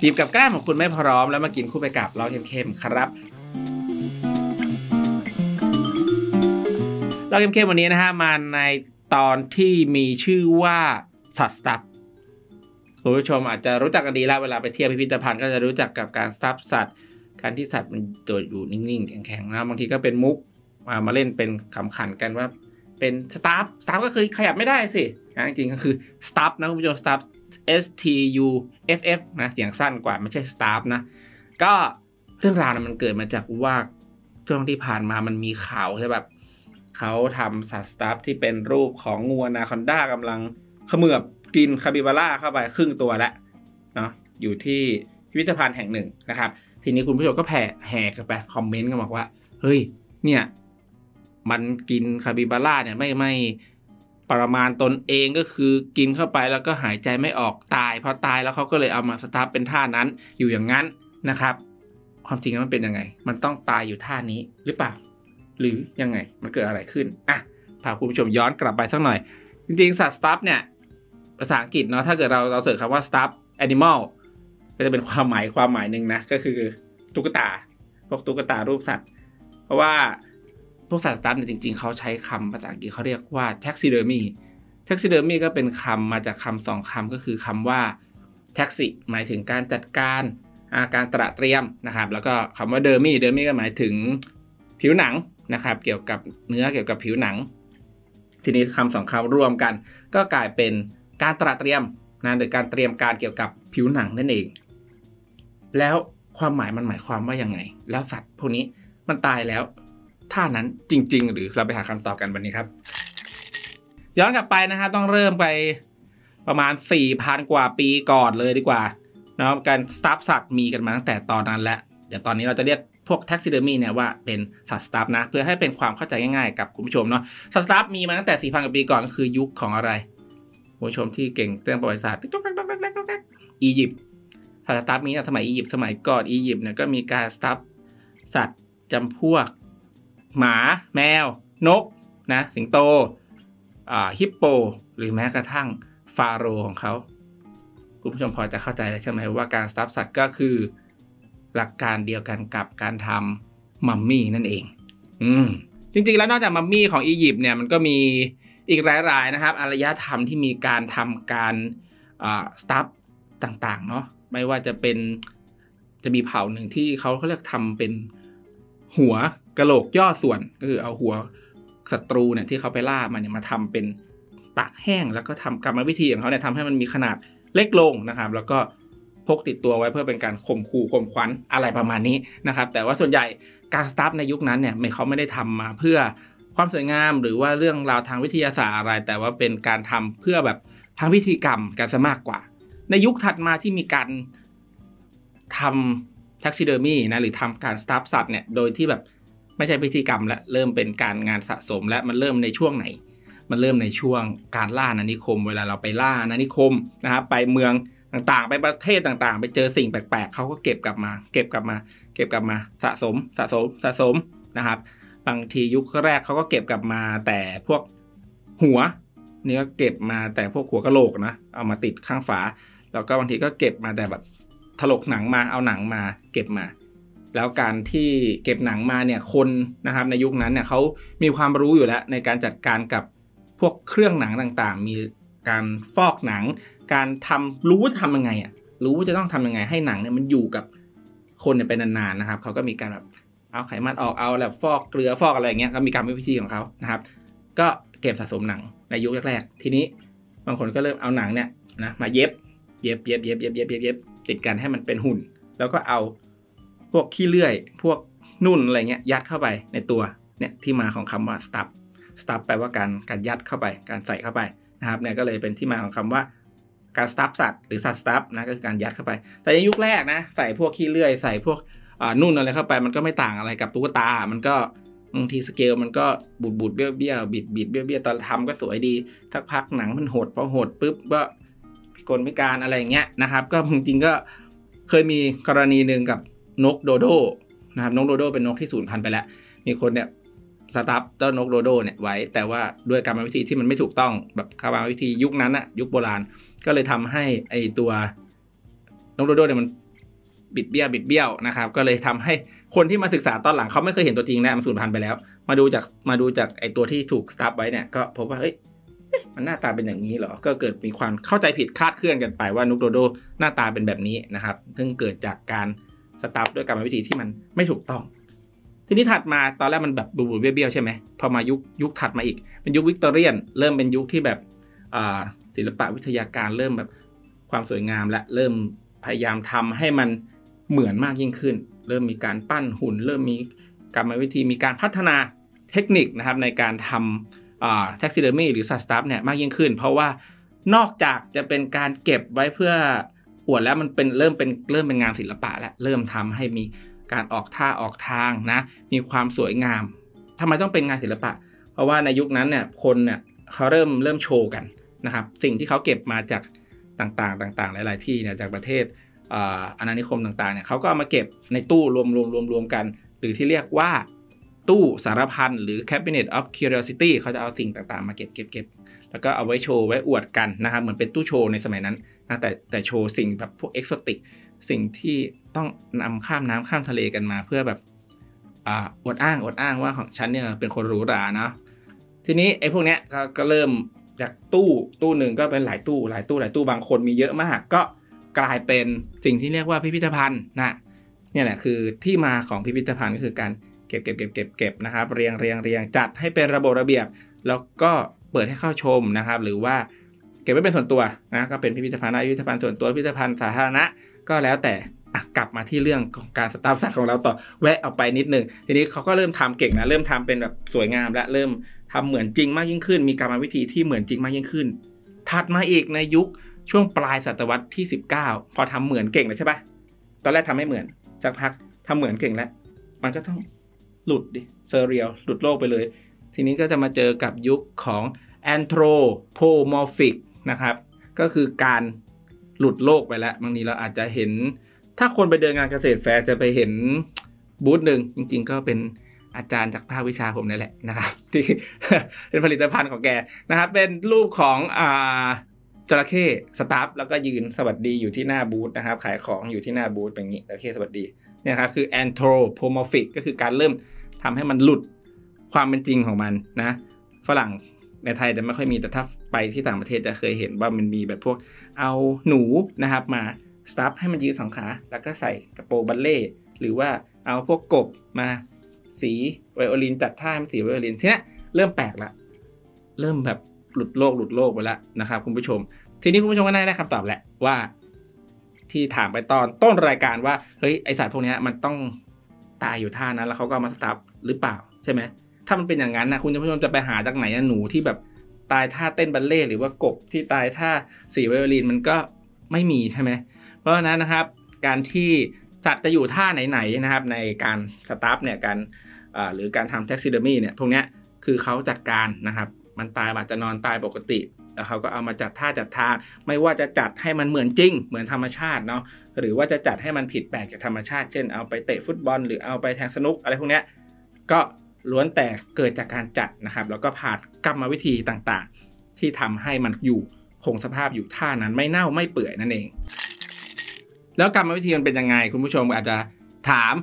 หยิบกับแก้มของคุณไม่พร้อมแล้วมากินคู่ไปกับเราเข้มๆครับเราเข้มๆวันนี้นะฮะมาในตอนที่มีชื่อว่าสัตว์สตับคุณผู้ชมอาจจะรู้จักกันดีแล้วเวลาไปเที่ยวพิพิธภัณฑ์ก็จะรู้จักกับการสตับสัตว์ การที่สัตว์มันตัวอยู่นิ่งๆแข็งๆนะบางทีก็เป็นมุกมามาเล่นเป็นขำขันกันว่า เป็นสตาฟสตาฟก็คือขยับไม่ได้สินะจริงๆก็คือสตาฟนะคุณผู้ชมสตาฟ S T U F F นะเสียงสั้นกว่าไม่ใช่สตาฟนะ ก็เรื่องราวนะมันเกิดมาจากว่าช่วงที่ผ่านมามันมีข่าวใช่แบบเขาทำสัตว์สตัฟฟ์ที่เป็นรูปของงูอนาคอนด้ากำลังเขมือบกินคาปิบาร่าเข้าไปครึ่งตัวแล้วเนาะอยู่ที่พิพิธภัณฑ์แห่งหนึ่งนะครับ ทีนี้คุณผู้ชมก็แห่แห่กันไปคอมเมนต์กันบอกว่า เฮ้ย เนี่ย มันกินคาบิบาร่าเนี่ยไม่ไม่ ประมาณตนเองก็คือกินเข้าไปแล้วก็หายใจไม่ออกตายพอตายแล้วเขาก็เลยเอามาสตาร์เป็นท่านั้นอยู่อย่างนั้นนะครับ ความจริงมันเป็นยังไง มันต้องตายอยู่ท่านี้หรือเปล่า หรือยังไงมันเกิดอะไรขึ้นอะพาคุณผู้ชมย้อนกลับไปสักหน่อย จริงๆสัตว์สตาร์เนี่ยภาษาอังกฤษเนาะถ้าเกิดเราเราเสิร์ชคำว่า stuff animal ก็จะเป็นความหมายความหมายหนึ่งนะ ก็คือตุ๊กตา พวกตุ๊กตารูปสัตว์ เพราะว่า พวกสัตว์สตัฟเนี่ยจริง ๆเขาใช้คำภาษาอังกฤษเขาเรียกว่า taxidermy taxidermy ก็เป็นคำมาจากคำสองคำก็คือคำว่า taxi หมายถึงการจัดการอาการตระเตรียมนะครับ แล้วก็คำว่า dermy dermy ก็หมายถึงผิวหนังนะครับ เกี่ยวกับเนื้อเกี่ยวกับผิวหนัง ทีนี้คำสองคำรวมกัน ก็กลายเป็นการตระเตรียมนะหรือการเตรียมการเกี่ยวกับผิวหนังนั่นเอง แล้วความหมายมันหมายความว่ายังไง แล้วสัตว์พวกนี้มันตายแล้ว ท่านั้นจริง ๆ หรือเราไปหาคำตอบกันวันนี้ครับ ย้อนกลับไปนะครับต้องเริ่มไปประมาณ 4,000 กว่าปีก่อนเลยดีกว่านะครับการสตัฟฟ์สัตว์มีกันมาตั้งแต่ตอนนั้นแล้วเดี๋ยวตอนนี้เราจะเรียกพวก taxidermy เนี่ยว่าเป็นสัตว์สตัฟฟ์นะ เพื่อให้เป็นความเข้าใจง่ายๆ กับคุณผู้ชมเนาะสัตว์สตาฟมีมาตั้งแต่ 4,000 กว่าปีก่อนก็คือยุคของอะไรคุณผู้ชมที่เก่งเรื่องประวัติศาสตร์อียิปต์สัตว์สตาฟมีสมัยอียิปต์สมัยก่อนอียิปต์เนี่ยก็มีการสตาฟสัตว์จำพวก หมา แมว นกนะสิงโตฮิปโป หรือแม้กระทั่งฟาโรของเขาคุณผู้ชมพอจะเข้าใจแล้วใช่ไหมว่าการสตัฟสัตว์ก็คือ หลักการเดียวกันกับการทำมัมมี่นั่นเอง อืมจริงๆ แล้วนอกจากมัมมี่ของอียิปต์เนี่ยมันก็มีอีกหลายๆนะครับอารยธรรมที่มีการทำการสตัฟต่างๆเนาะไม่ว่าจะเป็นจะมีเผ่าหนึ่งที่เขาเขาเรียกทำเป็นหัว กะโหลกย่อส่วนก็คือเอาหัวศัตรูเนี่ยที่เขาไปล่ามันเนี่ยมาทำเป็นตากแห้งแล้วก็ทำกรรมวิธีของเขาเนี่ยทำให้มันมีขนาดเล็กลงนะครับ แล้วก็พกติดตัวไว้เพื่อเป็นการข่มขู่ข่มขวัญอะไรประมาณนี้นะครับ แต่ว่าส่วนใหญ่การสตัฟฟ์ในยุคนั้นเนี่ยไม่เขาไม่ได้ทำมาเพื่อความสวยงามหรือว่าเรื่องราวทางวิทยาศาสตร์อะไร แต่ว่าเป็นการทำเพื่อแบบทางพิธีกรรมกันซะมากกว่า ในยุคถัดมาที่มีการทำ taxidermy นะหรือทำการสตัฟฟ์สัตว์เนี่ยโดยที่แบบ ไม่ใช่พิธีกรรมและเริ่มเป็นการงานสะสมและมันเริ่มในช่วงไหน มันเริ่มในช่วงการล่านานิคม เวลาเราไปล่านานิคมนะครับไปเมืองต่างๆ ไปประเทศต่างๆ ไปเจอสิ่งแปลกๆเขาก็เก็บกลับมา เก็บกลับมา เก็บกลับมาสะสมสะสมสะสมนะครับ บางทียุคแรกเขาก็เก็บกลับมาแต่พวกหัวนี่ก็เก็บมาแต่พวกหัวกะโหลกนะเอามาติดข้างฝา แล้วก็บางทีก็เก็บมาแต่แบบถลกหนังมาเอาหนังมาเก็บมา แล้วการที่เก็บหนังมาเนี่ยคนนะครับในยุคนั้นเนี่ยเขามีความรู้อยู่แล้วในการจัดการกับพวกเครื่องหนังต่างๆ มีการฟอกหนัง การทำรู้ว่าทำยังไงอะรู้ว่าจะต้องทำยังไงให้หนังเนี่ยมันอยู่กับคนเนี่ยไปนานๆนะครับเขาก็มีการแบบเอาไขมันออกเอาแบบฟอกเกลือฟอกอะไรเงี้ยก็มีการวิธีของเขานะครับ ก็เก็บสะสมหนังในยุคแรกๆทีนี้บางคนก็เริ่มเอาหนังเนี่ยนะมาเย็บเย็บเย็บเย็บเย็บเย็บเย็บติดกันให้มันเป็นหุ่น แล้วก็เอา พวกขี้เลื่อย พวกนุ่นอะไรเงี้ยยัดเข้าไปในตัวเนี่ยที่มาของคำว่า stuff stuff แปลว่าการการยัดเข้าไป การใส่เข้าไปนะครับเนี่ยก็เลยเป็นที่มาของคำว่าการ stuff สัตว์หรือสัตว์ stuff นะก็คือการยัดเข้าไป แต่ในยุคแรกนะใส่พวกขี้เลื่อย ใส่พวกนุ่นอะไรเข้าไป มันก็ไม่ต่างอะไรกับตุ๊กตา มันก็บางทีสเกลมันก็บูดบูดเบี้ยวเบี้ยวบิดบิดเบี้ยวเบี้ยวตอนทำก็สวยดีทักพักหนังมันหดพอหดปุ๊บก็พิกลพิการอะไรเงี้ยนะครับ ก็จริงๆก็เคยมีกรณีหนึ่งกับ นกโดโดนะครับนกโดโดเป็นนกที่สูญพันธุ์ไปแล้ว มีคนเนี่ยสตัฟฟ์เจ้านกโดโดเนี่ยไว้ แต่ว่าด้วยกรรมวิธีที่มันไม่ถูกต้องแบบกรรมวิธียุคนั้นอะยุคโบราณ ก็เลยทำให้ไอตัวนกโดโดเนี่ยมันบิดเบี้ยวบิดเบี้ยวนะครับ ก็เลยทำให้คนที่มาศึกษาตอนหลังเขาไม่เคยเห็นตัวจริงนะมันสูญพันธุ์ไปแล้ว มาดูจากมาดูจากไอตัวที่ถูกสตัฟฟ์ไว้เนี่ยก็พบว่าเฮ้ยมันหน้าตาเป็นอย่างนี้เหรอ ก็เกิดมีความเข้าใจผิดคาดเคลื่อนกันไปว่านุกโดโดหน้าตาเป็นแบบนี้นะครับ ซึ่งเกิดจากการ สตาร์ฟด้วยกรรมวิธีที่มันไม่ถูกต้อง ทีนี้ถัดมาตอนแรกมันแบบบูบูเบี้ยวใช่ไหมพอมายุคยุคถัดมาอีก เป็นยุควิกตอเรียน เริ่มเป็นยุคที่แบบศิลปะวิทยาการเริ่มแบบความสวยงามและเริ่มพยายามทำให้มันเหมือนมากยิ่งขึ้น เริ่มมีการปั้นหุ่น เริ่มมีกรรมวิธีมีการพัฒนาเทคนิคนะครับในการทำ taxidermy หรือสัตว์สตัฟฟ์เนี่ยมากยิ่งขึ้น เพราะว่านอกจากจะเป็นการเก็บไว้เพื่ออ วดแล้วมันเป็นเริ่มเป็นเริ่มเป็นงานศิลปะแล้วเริ่มทำให้มีการออกท่าออกทางนะ มีความสวยงามทำไมต้องเป็นงานศิลปะ เพราะว่าในยุคนั้นเนี่ยคนเนี่ยเขาเริ่มเริ่มโชว์กันนะครับ สิ่งที่เขาเก็บมาจากต่างๆ ต่างๆ หลาย ๆ ที่เนี่ยจากประเทศอาณานิคมต่างๆเนี่ยเขาก็เอามาเก็บในตู้รวมรวมรวมรวมกัน หรือที่เรียกว่าตู้สารพันหรือ cabinet of curiosity เขาจะเอาสิ่งต่างๆ มาเก็บเก็บเก็บแล้วก็เอาไว้โชว์ไว้อวดกันนะครับ เหมือนเป็นตู้โชว์ในสมัยนั้น แต่แต่โชว์สิ่งแบบพวกเอกโซติกสิ่งที่ต้องนำข้ามน้ำข้ามทะเลกันมา เพื่อแบบอวดอ้างอดอ้างว่าของฉันเนี่ยเป็นคนหรูหราเนาะทีนี้ไอ้พวกเนี้ยก็เริ่มจากตู้ตู้หนึ่งก็เป็นหลายตู้หลายตู้หลายตู้บางคนมีเยอะมาก ก็กลายเป็นสิ่งที่เรียกว่าพิพิธภัณฑ์นะเนี่ยแหละคือที่มาของพิพิธภัณฑ์ก็คือการเก็บเก็บเก็บเก็บเก็บนะครับเรียงเรียงเรียงจัดให้เป็นระบบระเบียบ แล้วก็เปิดให้เข้าชมนะครับ หรือว่า เก็บไว้เป็นส่วนตัวนะก็เป็นพิพิธภัณฑ์พิพิธภัณฑ์ส่วนตัวพิพิธภัณฑ์สาธารณะก็แล้วแต่กลับมาที่เรื่องของการสตาร์ทสัตว์ของเราต่อแวะเอาไปนิดนึงทีนี้เขาก็เริ่มทำเก่งนะเริ่มทำเป็นแบบสวยงาม และเริ่มทำเหมือนจริงมากยิ่งขึ้น มีกรรมวิธีที่เหมือนจริงมากยิ่งขึ้น ถัดมาอีกในยุคช่วงปลายศตวรรษที่ 19 พอทำเหมือนเก่งเลยใช่ปะตอนแรกทำไม่เหมือนสักพักทำเหมือนเก่งแล้ว มันก็ต้องหลุดดิ surreal หลุดโลกไปเลย ทีนี้ก็จะมาเจอกับยุคของ anthropomorphic นะครับ ก็คือการหลุดโลกไปแล้วบางทีเราอาจจะเห็น ถ้าคนไปเดินงานเกษตรแฟร์จะไปเห็นบูธหนึ่งจริง ๆ ก็เป็นอาจารย์จากภาควิชาผมนี่แหละนะครับที่เป็นผลิตภัณฑ์ของแกนะครับ เป็นรูปของอ่าจระเข้สตาฟแล้วก็ยืนสวัสดีอยู่ที่หน้าบูธนะครับ ขายของอยู่ที่หน้าบูธแบบนี้จระเข้สวัสดีเนี่ยครับคือ anthropomorphic ก็คือการเริ่มทำให้มันหลุดความเป็นจริงของมันนะ ฝรั่งในไทยจะไม่ค่อยมีแต่ถ้า ไปที่ต่างประเทศจะเคยเห็นว่ามันมีแบบพวกเอาหนูนะครับมาสตาฟให้มันยืนสองขาแล้วก็ใส่กระโปรงบัลเล่หรือว่าเอาพวกกบมาสีไวโอลินจัดท่าเป็นสีไวโอลินทีนี้เริ่มแปลกละเริ่มแบบหลุดโลกหลุดโลกไปแล้วนะครับคุณผู้ชม ทีนี้คุณผู้ชมก็ได้คำตอบแหละว่า ที่ถามไปตอนต้นรายการว่าเฮ้ยไอสัตว์พวกนี้มันต้องตายอยู่ท่านั้นแล้วเขาก็มาสตาร์หรือเปล่าใช่ไหมถ้ามันเป็นอย่างนั้นนะคุณผู้ชมจะไปหาจากไหนหนูที่แบบ ตายท่าเต้นบัลเล่หรือว่ากบที่ตายท่าสีไวโอลินมันก็ไม่มีใช่ไหมเพราะฉะนั้นนะครับการที่สัตว์จะอยู่ท่าไหนๆนะครับในการสตัฟฟ์เนี่ยการหรือการทำ taxidermy เนี่ยพวกนี้คือเขาจัดการนะครับ มันตายอาจจะนอนตายปกติ แล้วเขาก็เอามาจัดท่าจัดทางไม่ว่าจะจัดให้มันเหมือนจริง เหมือนธรรมชาติเนาะหรือว่าจะจัดให้มันผิดแปลกจากธรรมชาติ เช่นเอาไปเตะฟุตบอล หรือเอาไปแทงสนุ้กอะไรพวกนี้ก็ ล้วนแต่เกิดจากการจัดนะครับ แล้วก็ผ่านกรรมวิธีต่างๆ ที่ทำให้มันอยู่คงสภาพอยู่ท่านั้นไม่เน่าไม่เปื่อยนั่นเอง แล้วกรรมวิธีมันเป็นยังไง คุณผู้ชมอาจจะถาม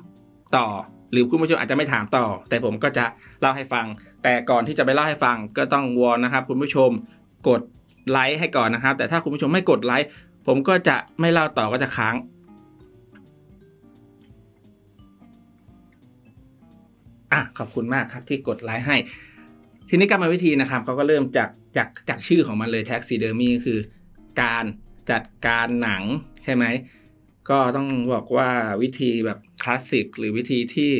ต่อ หรือคุณผู้ชมอาจจะไม่ถามต่อ แต่ผมก็จะเล่าให้ฟัง แต่ก่อนที่จะไปเล่าให้ฟังก็ต้องวอนนะครับ คุณผู้ชมกดไลค์ให้ก่อนนะครับ แต่ถ้าคุณผู้ชมไม่กดไลค์ผมก็จะไม่เล่าต่อก็จะค้าง อะขอบคุณมากครับที่กดไลค์ให้ ทีนี้กรรมวิธีนะครับเขาก็เริ่มจากจากจากชื่อของมันเลย taxidermy คือ การจัดการหนังใช่ไหมก็ต้องบอกว่าวิธีแบบคลาสสิกหรือวิธีที่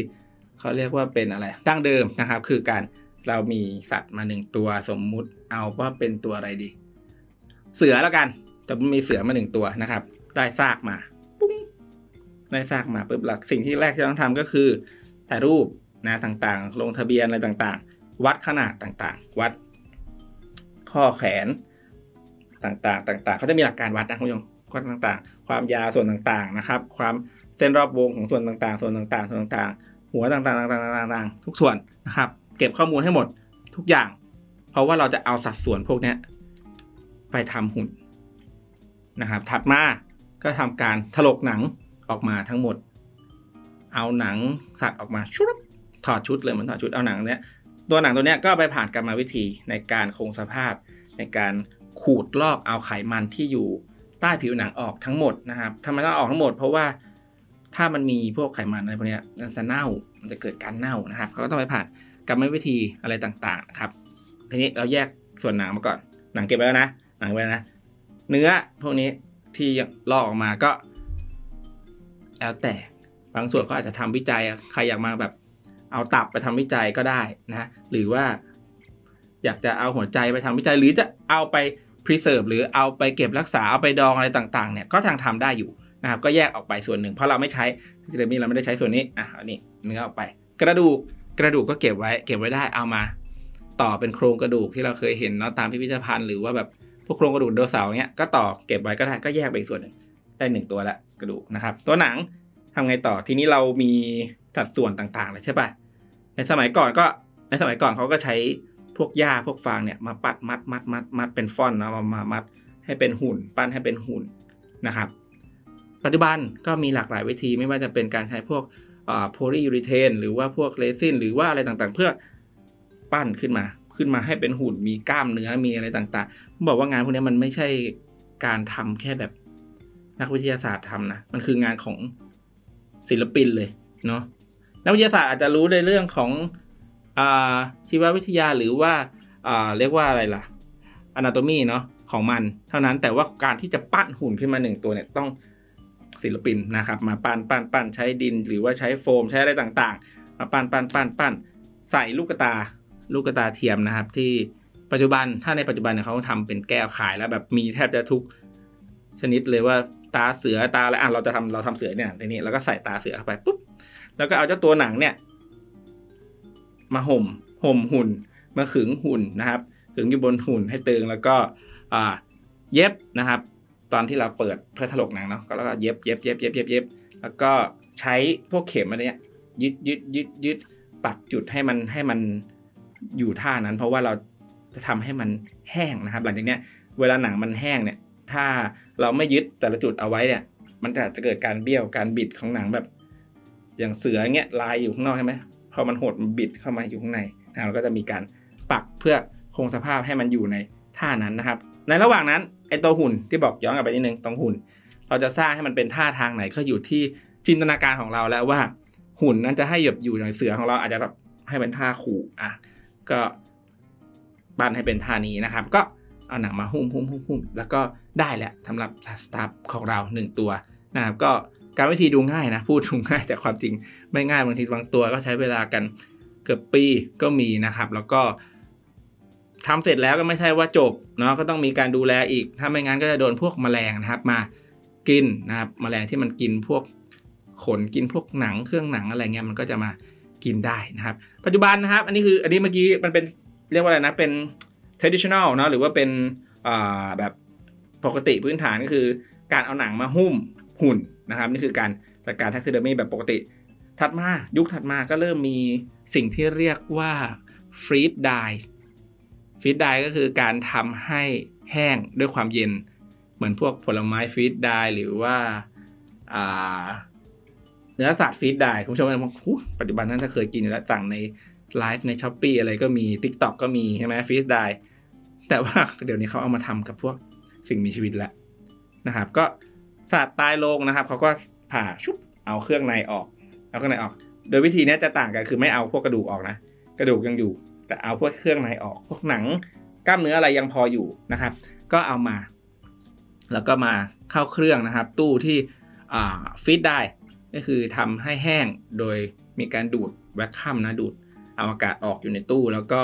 เขาเรียกว่าเป็นอะไรดั้งเดิมนะครับ คือการเรามีสัตว์มาหนึ่งตัวสมมุติเอาว่าเป็นตัวอะไรดี เสือแล้วกันแต่มีเสือมาหนึ่งตัวนะครับ ได้ซากมาปุ้งได้ซากมาปุ๊บหลักสิ่งที่แรกที่ต้องทำก็คือถ่ายรูป นะต่างๆ ลงทะเบียนอะไรต่างๆ วัดขนาดต่างๆ วัด ข้อแขนต่างๆ ต่างๆเขาจะมีหลักการวัดนะคุณผู้ชมวัดต่างๆ ความยาวส่วนต่างๆนะครับ ความเส้นรอบวงของส่วนต่างๆ ส่วนต่างๆ ส่วนต่างๆ หัวต่างๆต่างๆต่างๆทุกส่วนนะครับ เก็บข้อมูลให้หมดทุกอย่าง เพราะว่าเราจะเอาสัดส่วนพวกนี้ไปทำหุ่นนะครับ ถัดมาก็ทำการถลกหนังออกมาทั้งหมด เอาหนังสัตว์ออกมาชุบ ถอดชุดเลยเหมือนถอดชุดเอาหนังเนี้ยตัวหนังตัวเนี้ยก็ไปผ่านกรรมวิธีในการคงสภาพ ในการขูดลอกเอาไขมันที่อยู่ใต้ผิวหนังออกทั้งหมดนะครับทำไมต้องออกทั้งหมด เพราะว่าถ้ามันมีพวกไขมันอะไรพวกเนี้ยมันจะเน่า มันจะเกิดการเน่านะครับ เขาก็ต้องไปผ่านกรรมวิธีอะไรต่างๆนะครับ ทีนี้เราแยกส่วนหนังมาก่อน หนังเก็บไว้แล้วนะ หนังไว้แล้วนะ เนื้อพวกนี้ที่ลอกออกมาก็ แล้วแต่ บางส่วนก็อาจจะทำวิจัย ใครอยากมาแบบ เอาตับไปทำวิจัยก็ได้นะหรือว่า อยากจะเอาหัวใจไปทำวิจัย หรือจะเอาไป preserve หรือเอาไปเก็บรักษาเอาไปดองอะไรต่างๆเนี่ยก็ทางทำได้อยู่นะครับก็แยกออกไปส่วนหนึ่ง เพราะเราไม่ใช้ทีเดมีเราไม่ได้ใช้ส่วนนี้อะอันนี้เนื้อออกไป กระดูกกระดูกก็เก็บไว้เก็บไว้ได้เอามา ต่อเป็นโครงกระดูกที่เราเคยเห็นเนาะตามพิพิธภัณฑ์หรือว่าแบบพวกโครงกระดูกโดเสาร์เนี้ยก็ต่อเก็บไว้ก็ได้ก็แยกไปอีกส่วนหนึ่งได้หนึ่งตัวละกระดูกนะครับ ตัวหนังทำไงต่อทีนี้เรามี สัดส่วนต่างๆเลยใช่ปะในสมัยก่อนก็ในสมัยก่อนเขาก็ใช้พวกหญ้าพวกฟางเนี่ยมาปัดมัดมัดมัดมัดเป็นฟอนนะมามามัดให้เป็นหุ่น ปั้นให้เป็นหุ่นนะครับ ปัจจุบันก็มีหลากหลายวิธีไม่ว่าจะเป็นการใช้พวกโพลียูริเทนหรือว่าพวกเรซินหรือว่าอะไรต่างๆ เพื่อปั้นขึ้นมาขึ้นมาให้เป็นหุ่นมีกล้ามเนื้อมีอะไรต่างๆผมบอกว่างานพวกนี้มันไม่ใช่การทำแค่แบบนักวิทยาศาสตร์ทำนะ มันคืองานของศิลปินเลยเนาะ นักวิทยาศาสตร์อาจจะรู้ในเรื่องของชีววิทยาหรือว่าเรียกว่าอะไรล่ะอนาโตมีเนาะของมัน เท่านั้นแต่ว่าการที่จะปั้นหุ่นขึ้นมาหนึ่งตัวเนี่ยต้องศิลปินนะครับมาปั้นปั้นปั้นใช้ดิน หรือว่าใช้โฟมใช้อะไรต่างๆ มาปั้นปั้นปั้นปั้นใส่ลูกตาลูกตาเทียมนะครับ ที่ปัจจุบันถ้าในปัจจุบันเนี่ยเขาทำเป็นแก้วขายแล้วแบบมีแทบจะทุกชนิดเลยว่าตาเสือตาอะไรอะเราจะทำเราทำเสือเนี่ยทีนี้เราก็ใส่ตาเสือเข้าไปปุ๊บ แล้วก็เอาเจ้าตัวหนังเนี่ย มาห่มห่มหุ่น มาขึงหุ่นนะครับ ขึงอยู่บนหุ่นให้ตึงแล้วก็เย็บนะครับ ตอนที่เราเปิดเพื่อถลกหนังเนาะก็แล้วก็เย็บเย็บเย็บเย็บเย็บเย็บแล้วก็ใช้พวกเข็มอะไรเนี้ยยึดยึดยึดยึดปักจุดให้มันให้มันอยู่ท่านั้น เพราะว่าเราจะทำให้มันแห้งนะครับ หลังจากนี้เวลาหนังมันแห้งเนี่ย ถ้าเราไม่ยึดแต่ละจุดเอาไว้เนี่ย มันจะจะเกิดการเบี้ยวการบิดของหนังแบบ อย่างเสือเงี้ยลายอยู่ข้างนอกใช่ไหมพอมันหดมันบิดเข้ามาอยู่ข้างในนะเราก็จะมีการปักเพื่อคงสภาพให้มันอยู่ในท่านั้นนะครับ ในระหว่างนั้นไอตัวหุ่นที่บอกย้อนกลับไปนิดนึงตรงหุ่น เราจะสร้างให้มันเป็นท่าทางไหนก็อยู่ที่จินตนาการของเราแล้วว่าหุ่นนั้นจะให้หยบอยู่อย่างเสือของเราอาจจะแบบให้เป็นท่าขู่อะก็ปั้นให้เป็นท่านี้นะครับ ก็เอาหนังมาหุ้มหุ้มหุ้มหุ้มแล้วก็ได้แหละสำหรับสตาร์ของเรา 1 ตัวนะครับก็ การวิธีดูง่ายนะ พูดดูง่ายแต่ความจริงไม่ง่ายบางทีบางตัวก็ใช้เวลากันเกือบปีก็มีนะครับ แล้วก็ทำเสร็จแล้วก็ไม่ใช่ว่าจบเนาะก็ต้องมีการดูแลอีก ถ้าไม่งั้นก็จะโดนพวกแมลงนะครับ มากินนะครับแมลงที่มันกินพวกขนกินพวกหนังเครื่องหนังอะไรเงี้ยมันก็จะมากินได้นะครับ ปัจจุบันนะครับ อันนี้คืออันนี้เมื่อกี้มันเป็นเรียกว่าอะไรนะเป็น traditional เนาะหรือว่าเป็นแบบปกติพื้นฐานก็คือ การเอาหนังมาหุ้มหุ่น นะครับนี่คือการจัดการ taxidermy แบบปกติ ถัดมายุคถัดมาก็เริ่มมีสิ่งที่เรียกว่า freeze dry freeze dry ก็คือการทำให้แห้งด้วยความเย็น เหมือนพวกผลไม้ freeze dry หรือว่าเนื้อสัตว์ freeze dry คุณผู้ชมบอกปัจจุบันนั้นถ้าเคยกินแล้วสั่งในไลฟ์ในช้อปปีอะไรก็มี t ิ k t o k ก็มีใช่ไหมฟรีดได้แต่ว่าเดี๋ยวนี้เขาเอามาทำกับพวกสิ่งมีชีวิตแล้วนะครับ ก็ สัตว์ตายลงนะครับเขาก็ผ่าชุบเอาเครื่องในออก เอาเครื่องในออก โดยวิธีนี้จะต่างกันคือไม่เอาพวกกระดูกออกนะ กระดูกยังอยู่ แต่เอาพวกเครื่องในออก พวกหนังกล้ามเนื้ออะไรยังพออยู่นะครับ ก็เอามา แล้วก็มาเข้าเครื่องนะครับ ตู้ที่ฟีดได้ก็คือทำให้แห้งโดยมีการดูดแวคคัมนะดูดเอาอากาศออกอยู่ในตู้แล้วก็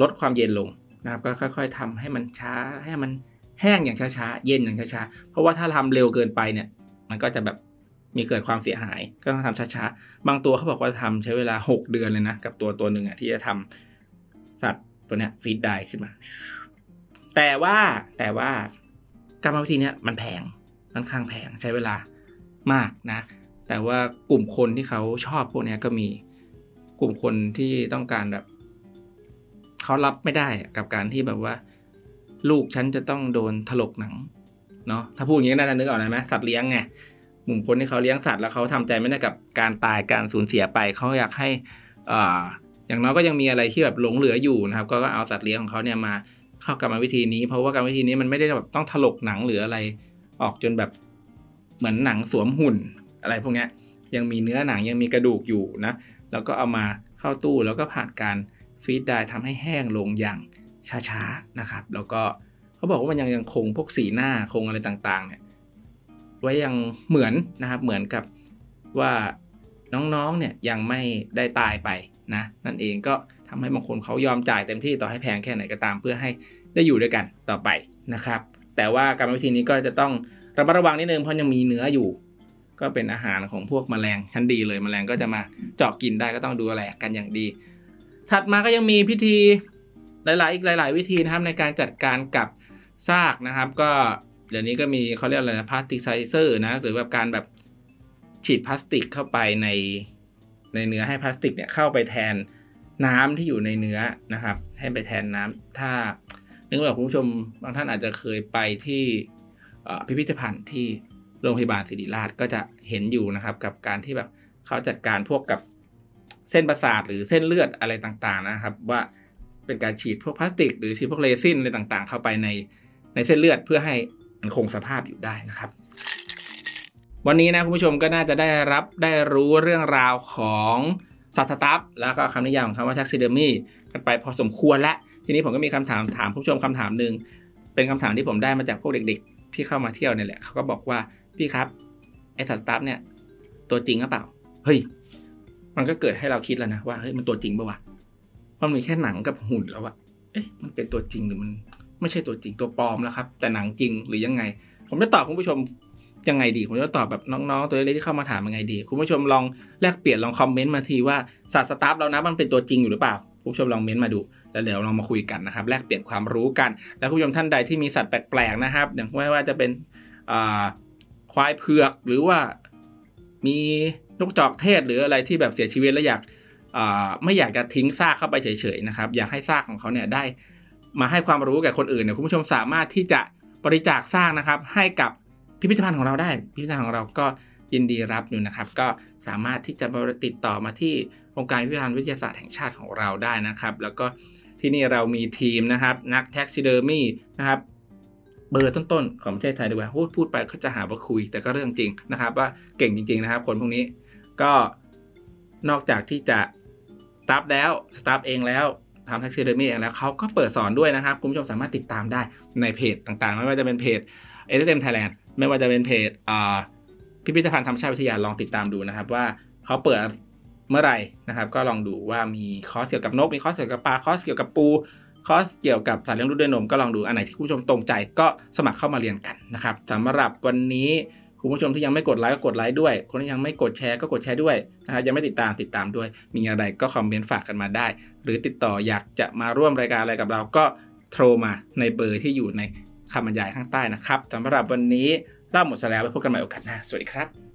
ลดความเย็นลงนะครับ ก็ค่อย ๆทำให้มันช้าให้มัน แห้งอย่างช้าๆ เย็นอย่างช้าๆ เพราะว่าถ้าทำเร็วเกินไปเนี่ย มันก็จะแบบมีเกิดความเสียหาย ก็ต้องทำช้าๆ บางตัวเขาบอกว่าทำใช้เวลา 6 เดือนเลยนะ กับตัวตัวหนึ่งอะที่จะทำสัตว์ตัวเนี้ยฟีดได้ขึ้นมา แต่ว่าแต่ว่ากรรมวิธีเนี้ยมันแพงค่อนข้างแพงใช้เวลามากนะ แต่ว่ากลุ่มคนที่เขาชอบพวกนี้ก็มีกลุ่มคนที่ต้องการแบบเขารับไม่ได้กับการที่แบบว่า ลูกฉันจะต้องโดนถลกหนังเนาะถ้าพูดอย่างนี้น่าจะนึกออกไหมสัตว์เลี้ยงไงกลุ่มคนที่เขาเลี้ยงสัตว์แล้วเขาทำใจไม่ได้กับการตายการสูญเสียไปเขาอยากให้อ่าอย่างน้อยก็ยังมีอะไรที่แบบหลงเหลืออยู่นะครับ ก็เอาสัตว์เลี้ยงของเขาเนี่ยมาเข้ากรรมวิธีนี้ เพราะว่ากรรมวิธีนี้มันไม่ได้แบบต้องถลกหนังหรืออะไร ออกจนแบบเหมือนหนังสวมหุ่นอะไรพวกนี้ยังมีเนื้อหนังยังมีกระดูกอยู่นะแล้วก็เอามาเข้าตู้แล้วก็ผ่านการฟีดได้ทำให้แห้งลงอย่าง ช้าๆนะครับ แล้วก็เขาบอกว่ามันยังยังคงพวกสีหน้าคงอะไรต่างๆเนี่ยไว้ยังเหมือนนะครับเหมือนกับว่าน้องๆเนี่ยยังไม่ได้ตายไปนะนั่นเองก็ทำให้บางคนเขายอมจ่ายเต็มที่ต่อให้แพงแค่ไหนก็ตามเพื่อให้ได้อยู่ด้วยกันต่อไปนะครับ แต่ว่ากรรวิธีนี้ก็จะต้องระมัดระวังนิดนึงเพราะยังมีเนื้ออยู่ ก็เป็นอาหารของพวกแมลงชั้นดีเลยแมลงก็จะมาเจาะกินได้ก็ต้องดูแลกันอย่างดี ถัดมาก็ยังมีพิธี หลาย ๆ อีกหลาย ๆ วิธีนะครับในการจัดการกับซากนะครับ ก็เดี๋ยวนี้ก็มีเขาเรียกอะไรนะพลาสติกไซเซอร์นะหรือแบบการแบบฉีดพลาสติกเข้าไปในในเนื้อให้พลาสติกเนี่ยเข้าไปแทนน้ำที่อยู่ในเนื้อนะครับ ให้ไปแทนน้ำถ้านึกว่าคุณผู้ชมบางท่านอาจจะเคยไปที่พิพิธภัณฑ์ที่โรงพยาบาลศิริราชก็จะเห็นอยู่นะครับ กับการที่แบบเขาจัดการพวกกับเส้นประสาทหรือเส้นเลือดอะไรต่างๆนะครับ ว่า เป็นการฉีดพวกพลาสติก หรือฉีดพวกเรซินอะไรต่างๆ เข้าไปในในเส้นเลือดเพื่อให้มันคงสภาพอยู่ได้นะครับ วันนี้นะคุณผู้ชมก็น่าจะได้รับได้รู้เรื่องราวของสัตว์สตัฟแล้วก็คำนิยามของคำว่า taxidermy กันไปพอสมควรแล้วทีนี้ผมก็มีคำถามถามผู้ชมคำถามหนึ่งเป็นคำถามที่ผมได้มาจากพวกเด็ก ๆ ที่เข้ามาเที่ยวเนี่ยแหละเขาก็บอกว่าพี่ครับไอสัตว์สตัฟเนี่ยตัวจริงหรือเปล่า เฮ้ย มันก็เกิดให้เราคิดแล้วนะว่าเฮ้ยมันตัวจริงปะวะ มันมีแค่หนังกับหุ่นแล้วอะเอ๊ะมันเป็นตัวจริงหรือมันไม่ใช่ตัวจริงตัวปลอมแล้วครับ แต่หนังจริงหรือยังไง ผมจะตอบคุณผู้ชมยังไงดี ผมจะตอบแบบน้องๆ ตัวเล็กๆที่เข้ามาถามยังไงดี คุณผู้ชมลองแลกเปลี่ยนลองคอมเมนต์มาทีว่าสัตว์สตาฟเรานะมันเป็นตัวจริงอยู่หรือเปล่าคุณผู้ชมลองเม้นต์มาดูแล้วเดี๋ยวเรามาคุยกันนะครับแลกเปลี่ยนความรู้กัน แล้วคุณผู้ชมท่านใดที่มีสัตว์แปลกๆนะครับ อย่างไม่ว่าจะเป็นควายเผือกหรือว่ามีนกจอกเทศหรืออะไรที่แบบเสียชีวิตแล้วอยาก ไม่อยากจะทิ้งซากเข้าไปเฉยๆนะครับ อยากให้ซากของเขาเนี่ยได้มาให้ความรู้แก่คนอื่นเนี่ยคุณผู้ชมสามารถที่จะบริจาคซากนะครับ ให้กับพิพิธภัณฑ์ของเราได้ พิพิธภัณฑ์ของเราก็ยินดีรับอยู่นะครับ ก็สามารถที่จะติดต่อมาที่องค์การพิพิธภัณฑ์วิทยาศาสตร์แห่งชาติของเราได้นะครับ แล้วก็ที่นี่เรามีทีมนะครับ นัก taxidermy นะครับเบอร์ต้นๆของประเทศไทยดีกว่าพูดพูดไปเขาจะหาว่าคุย แต่ก็เรื่องจริงนะครับ ว่าเก่งจริง ๆ นะครับ คนพวกนี้ก็นอกจากที่จะ สตัฟฟ์แล้วสตัฟฟ์เองแล้วทำ taxidermy เองแล้วเขาก็เปิดสอนด้วยนะครับคุณผู้ชมสามารถติดตามได้ในเพจต่างๆ ไม่ว่าจะเป็นเพจเอ s เ m Thailand ไม่ว่าจะเป็นเพจพิพิธภัณฑ์ธรรมชาติวิทยาลองติดตามดูนะครับ ว่าเขาเปิดเมื่อไหร่นะครับ ก็ลองดูว่ามีคอร์สเกี่ยวกับนก มีคอร์สเกี่ยวกับปลาคอร์สเกี่ยวกับปูคอร์สเกี่ยวกับสัตว์เลี้ยงลูกด้วยนมก็ลองดูอันไหนที่คุณผู้ชมตรงใจก็สมัครเข้ามาเรียนกันนะครับสำหรับวันนี้ คุณผู้ชมที่ยังไม่กดไลค์ก็กดไลค์ด้วย คนที่ยังไม่กดแชร์ก็กดแชร์ด้วยนะครับยังไม่ติดตามติดตามด้วย มีอะไรก็คอมเมนต์ฝากกันมาได้ หรือติดต่ออยากจะมาร่วมรายการอะไรกับเราก็โทรมาในเบอร์ที่อยู่ในคำบรรยายข้างใต้นะครับสำหรับวันนี้เล่าหมดแล้วไปพบกันใหม่โอกาสหน้าสวัสดีครับ